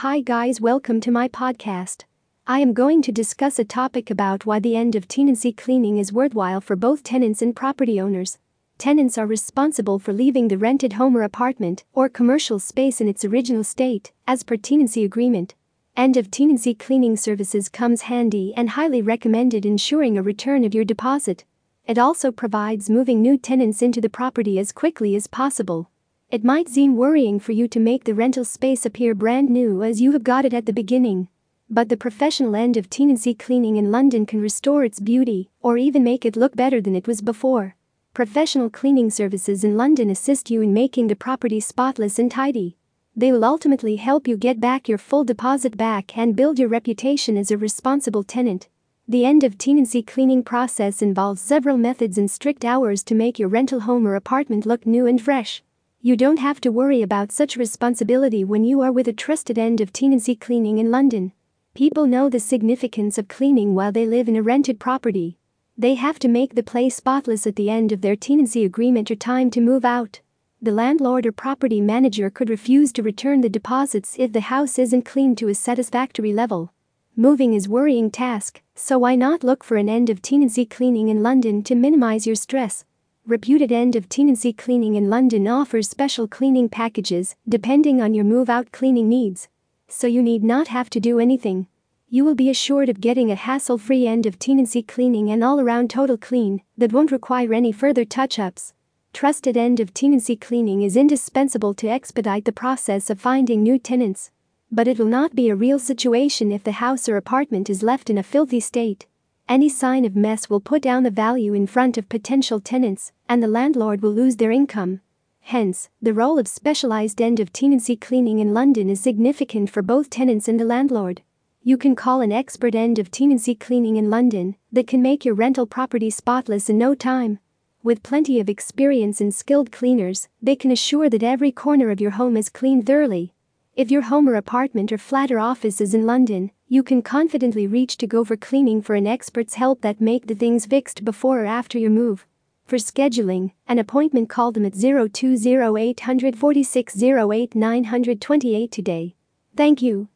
Hi guys, welcome to my podcast. I am going to discuss a topic about why the end of tenancy cleaning is worthwhile for both tenants and property owners. Tenants are responsible for leaving the rented home or apartment or commercial space in its original state, as per tenancy agreement. End of tenancy cleaning services comes handy and highly recommended ensuring a return of your deposit. It also provides moving new tenants into the property as quickly as possible. It might seem worrying for you to make the rental space appear brand new as you have got it at the beginning. But the professional end of tenancy cleaning in London can restore its beauty or even make it look better than it was before. Professional cleaning services in London assist you in making the property spotless and tidy. They will ultimately help you get back your full deposit back and build your reputation as a responsible tenant. The end of tenancy cleaning process involves several methods and strict hours to make your rental home or apartment look new and fresh. You don't have to worry about such responsibility when you are with a trusted end of tenancy cleaning in London. People know the significance of cleaning while they live in a rented property. They have to make the place spotless at the end of their tenancy agreement or time to move out. The landlord or property manager could refuse to return the deposits if the house isn't cleaned to a satisfactory level. Moving is worrying task, so why not look for an end of tenancy cleaning in London to minimize your stress? Reputed End of Tenancy Cleaning in London offers special cleaning packages depending on your move out cleaning needs. So you need not have to do anything. You will be assured of getting a hassle free end of tenancy cleaning and all around total clean that won't require any further touch ups. Trusted End of Tenancy Cleaning is indispensable to expedite the process of finding new tenants. But it will not be a real situation if the house or apartment is left in a filthy state. Any sign of mess will put down the value in front of potential tenants, and the landlord will lose their income. Hence, the role of specialized end of tenancy cleaning in London is significant for both tenants and the landlord. You can call an expert end of tenancy cleaning in London that can make your rental property spotless in no time. With plenty of experience and skilled cleaners, they can assure that every corner of your home is cleaned thoroughly. If your home or apartment or flat or office is in London, you can confidently reach to go for cleaning for an expert's help that make the things fixed before or after your move. For scheduling, an appointment call them at 020 846 928 today. Thank you.